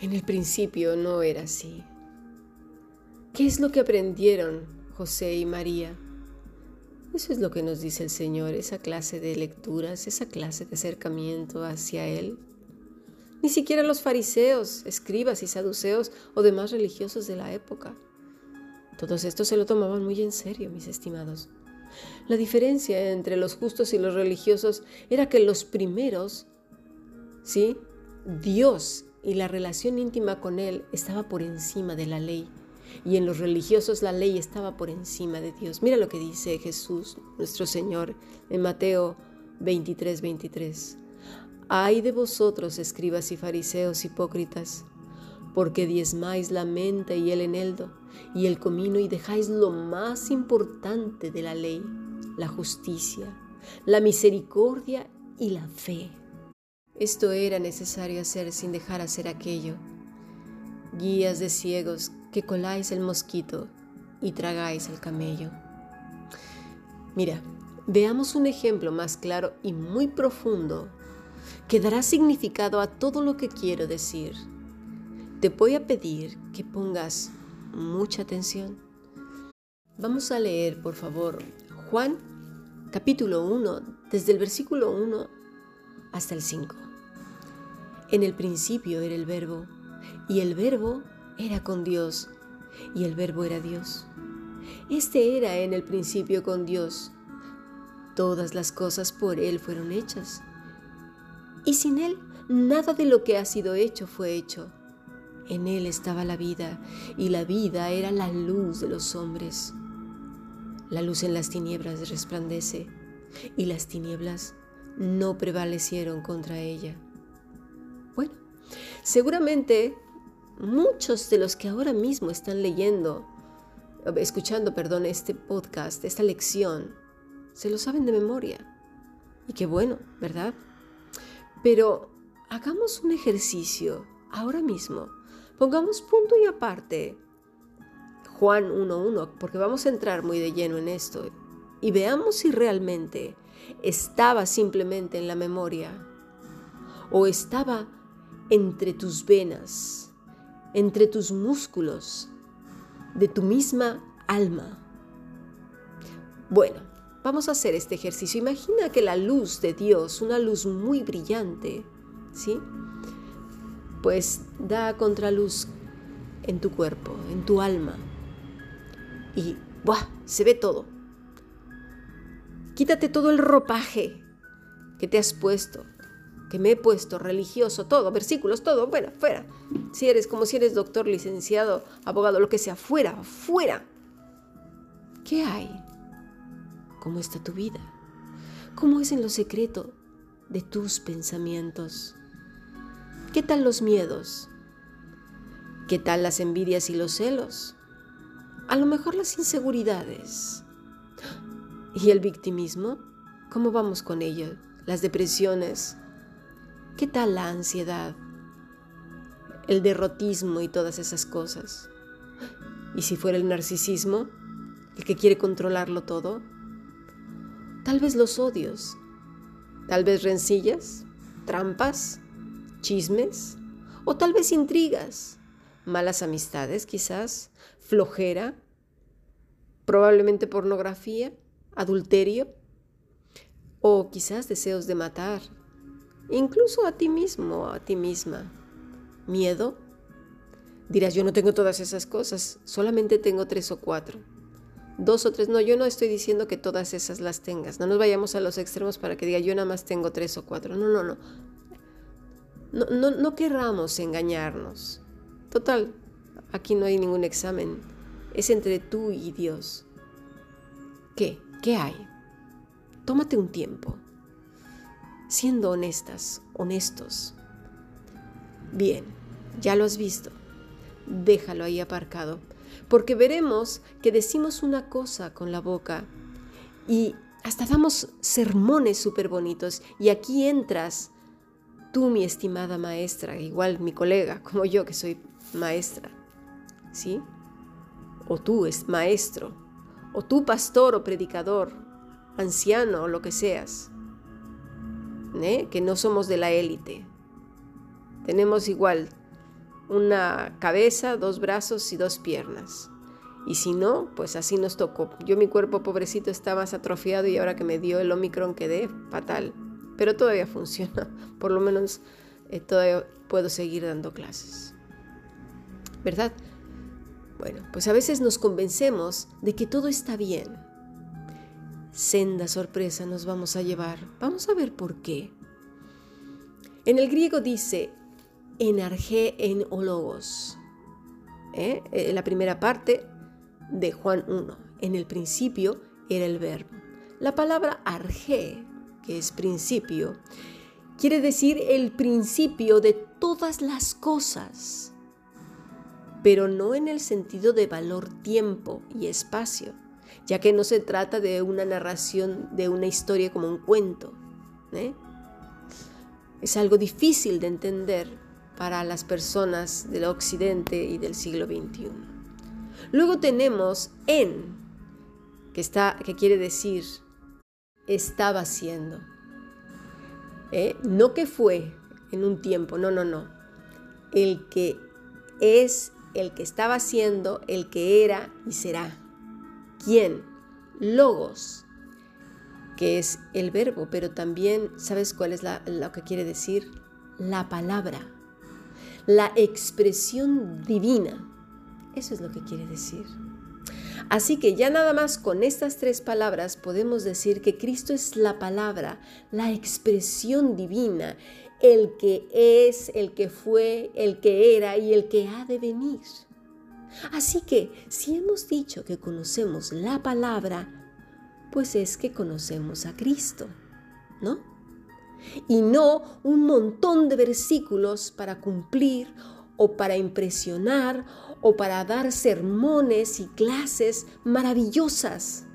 En el principio no era así. ¿Qué es lo que aprendieron José y María? Eso es lo que nos dice el Señor, esa clase de lecturas, esa clase de acercamiento hacia Él. Ni siquiera los fariseos, escribas y saduceos o demás religiosos de la época. Todos estos se lo tomaban muy en serio, mis estimados. La diferencia entre los justos y los religiosos era que los primeros, ¿sí? Dios y la relación íntima con Él estaba por encima de la ley. Y en los religiosos la ley estaba por encima de Dios. Mira lo que dice Jesús, nuestro Señor, en Mateo 23, 23. Ay de vosotros, escribas y fariseos hipócritas, porque diezmáis la mente y el eneldo y el comino y dejáis lo más importante de la ley, la justicia, la misericordia y la fe. Esto era necesario hacer sin dejar hacer aquello. Guías de ciegos que coláis el mosquito y tragáis el camello. Mira, veamos un ejemplo más claro y muy profundo que dará significado a todo lo que quiero decir. Te voy a pedir que pongas mucha atención. Vamos a leer, por favor, Juan capítulo 1, desde el versículo 1 hasta el 5. En el principio era el verbo, y el verbo era con Dios, y el verbo era Dios. Este era en el principio con Dios. Todas las cosas por Él fueron hechas. Y sin Él, nada de lo que ha sido hecho fue hecho. En Él estaba la vida, y la vida era la luz de los hombres. La luz en las tinieblas resplandece, y las tinieblas no prevalecieron contra ella. Bueno, seguramente muchos de los que ahora mismo están leyendo, escuchando, perdón, este podcast, esta lección, se lo saben de memoria. Y qué bueno, ¿verdad? Pero hagamos un ejercicio ahora mismo. Pongamos punto y aparte Juan 1.1, porque vamos a entrar muy de lleno en esto. Y veamos si realmente estaba simplemente en la memoria o estaba entre tus venas, entre tus músculos, de tu misma alma. Bueno, vamos a hacer este ejercicio. Imagina que la luz de Dios, una luz muy brillante, ¿sí? Pues da contraluz en tu cuerpo, en tu alma. Y ¡buah! se ve todo. Quítate todo el ropaje que te has puesto, que me he puesto, religioso, todo, versículos, todo, bueno, fuera. Si eres como si eres doctor, licenciado, abogado, lo que sea, fuera, fuera. ¿Qué hay? ¿Cómo está tu vida? ¿Cómo es en lo secreto de tus pensamientos? ¿Qué tal los miedos? ¿Qué tal las envidias y los celos? A lo mejor las inseguridades. ¿Y el victimismo? ¿Cómo vamos con ello? Las depresiones, ¿Qué tal la ansiedad? El derrotismo y todas esas cosas. ¿Y si fuera el narcisismo? ¿El que quiere controlarlo todo? Tal vez los odios. Tal vez rencillas, trampas, chismes. O tal vez intrigas. Malas amistades quizás. Flojera. Probablemente pornografía. Adulterio. O quizás deseos de matar incluso a ti mismo, a ti misma. Miedo. Dirás, yo no tengo todas esas cosas, solamente tengo tres o cuatro. Dos o tres, no, yo no estoy diciendo que todas esas las tengas. No nos vayamos a los extremos para que diga, yo nada más tengo tres o cuatro. No, no, no. No, no, no querramos engañarnos. Total, aquí no hay ningún examen. Es entre tú y Dios. ¿Qué? ¿Qué hay? Tómate un tiempo siendo honestas, honestos. Bien, ya lo has visto. Déjalo ahí aparcado, porque veremos que decimos una cosa con la boca y hasta damos sermones súper bonitos y aquí entras tú, mi estimada maestra, igual mi colega, como yo que soy maestra, ¿sí? O tú es maestro, o tú pastor o predicador, anciano o lo que seas. ¿Eh? que no somos de la élite. Tenemos igual una cabeza, dos brazos y dos piernas. Y si no, pues así nos tocó. Yo mi cuerpo pobrecito está más atrofiado y ahora que me dio el Omicron quedé fatal. Pero todavía funciona. Por lo menos eh, todavía puedo seguir dando clases. ¿Verdad? Bueno, pues a veces nos convencemos de que todo está bien. Senda sorpresa nos vamos a llevar. Vamos a ver por qué. En el griego dice enargé en ologos. ¿Eh? Eh, la primera parte de Juan 1. En el principio era el verbo. La palabra arge, que es principio, quiere decir el principio de todas las cosas, pero no en el sentido de valor tiempo y espacio, ya que no se trata de una narración de una historia como un cuento. ¿eh? Es algo difícil de entender para las personas del occidente y del siglo XXI. Luego tenemos en, que, está, que quiere decir estaba siendo. ¿Eh? No que fue en un tiempo, no, no, no. El que es, el que estaba siendo, el que era y será. ¿Quién? Logos, que es el verbo, pero también, ¿sabes cuál es lo que quiere decir? La palabra, la expresión divina eso es lo que quiere decir. Así que ya nada más con estas tres palabras podemos decir que Cristo es la palabra, la expresión divina, el que es, el que fue, el que era y el que ha de venir. Así que si hemos dicho que conocemos la palabra, pues es que conocemos a Cristo, ¿no? Y no un montón de versículos para cumplir o para impresionar o para dar sermones y clases maravillosas.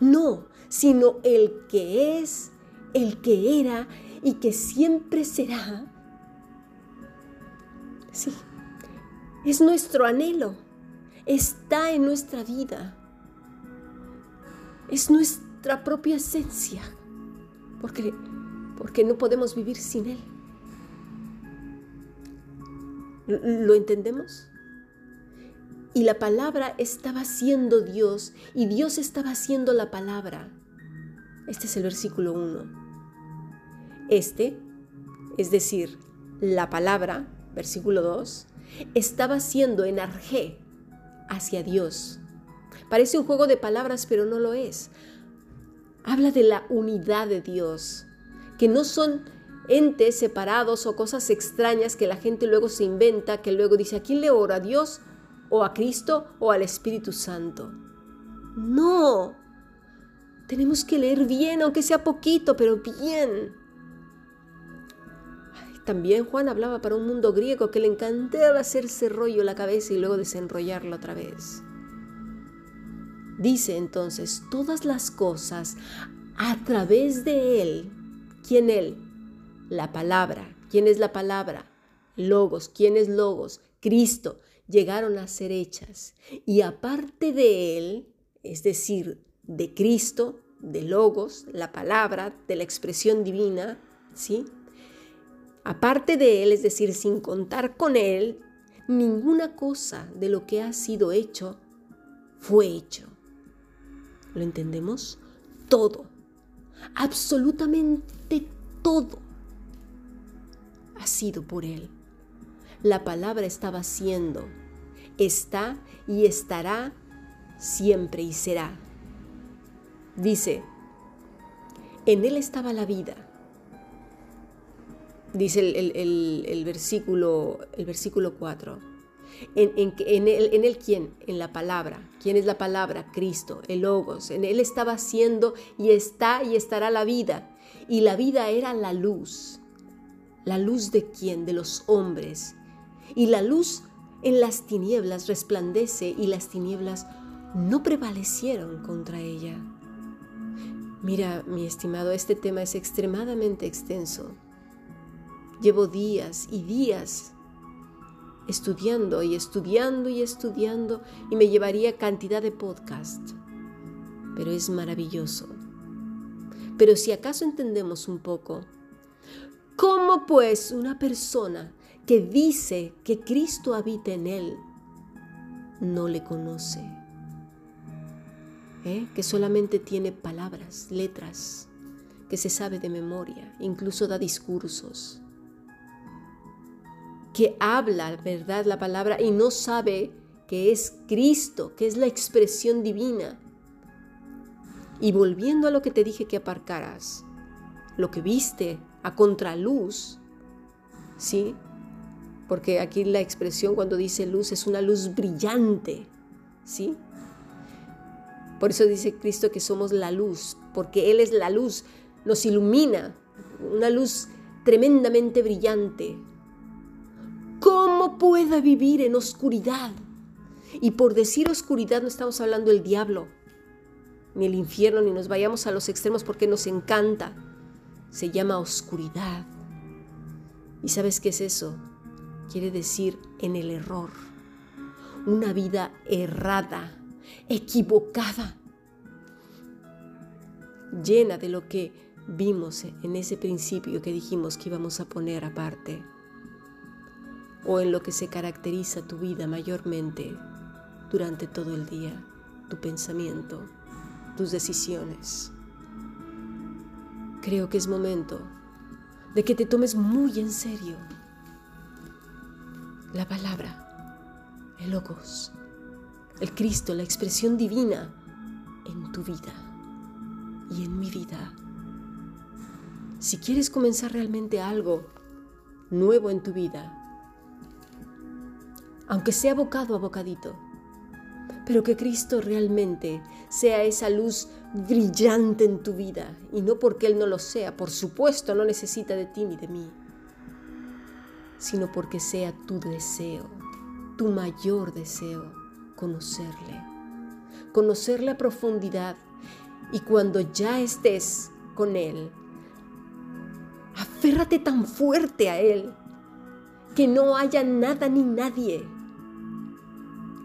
No, sino el que es, el que era y que siempre será. Sí, es nuestro anhelo, está en nuestra vida, es nuestra propia esencia, porque, porque no podemos vivir sin Él. ¿Lo entendemos? Y la palabra estaba siendo Dios y Dios estaba siendo la palabra. Este es el versículo 1. Este, es decir, la palabra, versículo 2, estaba siendo en arjé hacia Dios. Parece un juego de palabras, pero no lo es. Habla de la unidad de Dios, que no son entes separados o cosas extrañas que la gente luego se inventa, que luego dice, ¿a quién le ora? ¿A Dios o a Cristo o al Espíritu Santo? No. Tenemos que leer bien, aunque sea poquito, pero bien. También Juan hablaba para un mundo griego que le encantaba hacerse rollo la cabeza y luego desenrollarlo otra vez. Dice entonces todas las cosas a través de Él. ¿Quién Él? la palabra. ¿Quién es la palabra? Logos. ¿Quién es Logos? Cristo. Llegaron a ser hechas. Y aparte de Él, es decir, de Cristo, de Logos, la palabra, de la expresión divina, ¿sí? Aparte de Él, es decir, sin contar con Él, ninguna cosa de lo que ha sido hecho fue hecho. ¿Lo entendemos? Todo, absolutamente todo ha sido por Él. La palabra estaba siendo, está y estará siempre y será. Dice, en Él estaba la vida. Dice el, versículo, el versículo 4. En, en, en, él, ¿En Él quién? En la palabra. ¿Quién es la palabra? Cristo, el Logos. En Él estaba siendo y está y estará la vida. Y la vida era la luz ¿La luz de quién? De los hombres. Y la luz en las tinieblas resplandece y las tinieblas no prevalecieron contra ella. Mira, mi estimado, este tema es extremadamente extenso. Llevo días y días estudiando y estudiando y estudiando y me llevaría cantidad de podcast. Pero es maravilloso. Pero si acaso entendemos un poco ¿Cómo pues una persona que dice que Cristo habita en él, no le conoce. ¿Eh? Que solamente tiene palabras, letras, que se sabe de memoria, incluso da discursos. Que habla, ¿verdad?, la palabra y no sabe que es Cristo, que es la expresión divina. Y volviendo a lo que te dije que aparcaras, lo que viste a contraluz, ¿sí? Porque aquí la expresión cuando dice luz es una luz brillante, ¿sí? Por eso dice Cristo que somos la luz, porque Él es la luz, nos ilumina, una luz tremendamente brillante. ¿Cómo pueda vivir en oscuridad? Y por decir oscuridad no estamos hablando del diablo, ni el infierno, ni nos vayamos a los extremos porque nos encanta. Se llama oscuridad. ¿Y sabes qué es eso? Quiere decir en el error. Una vida errada, equivocada, llena de lo que vimos en ese principio que dijimos que íbamos a poner aparte, o en lo que se caracteriza tu vida mayormente durante todo el día, tu pensamiento, tus decisiones. Creo que es momento de que te tomes muy en serio la palabra, el logos, el Cristo, la expresión divina en tu vida y en mi vida. Si quieres comenzar realmente algo nuevo en tu vida, aunque sea bocado a bocadito, pero que Cristo realmente sea esa luz brillante en tu vida y no porque Él no lo sea, por supuesto no necesita de ti ni de mí, sino porque sea tu deseo, tu mayor deseo, conocerle, conocerle a profundidad y cuando ya estés con Él, aférrate tan fuerte a Él que no haya nada ni nadie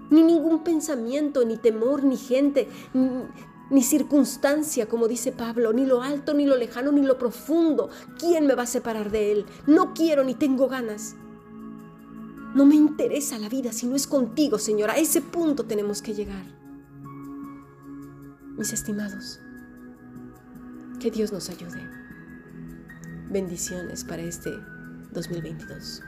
ni ningún pensamiento, ni temor, ni gente, ni, circunstancia, como dice Pablo, ni lo alto, ni lo lejano, ni lo profundo. ¿Quién me va a separar de Él? No quiero ni tengo ganas. No me interesa la vida si no es contigo, Señor. A ese punto tenemos que llegar. Mis estimados, que Dios nos ayude. Bendiciones para este 2022.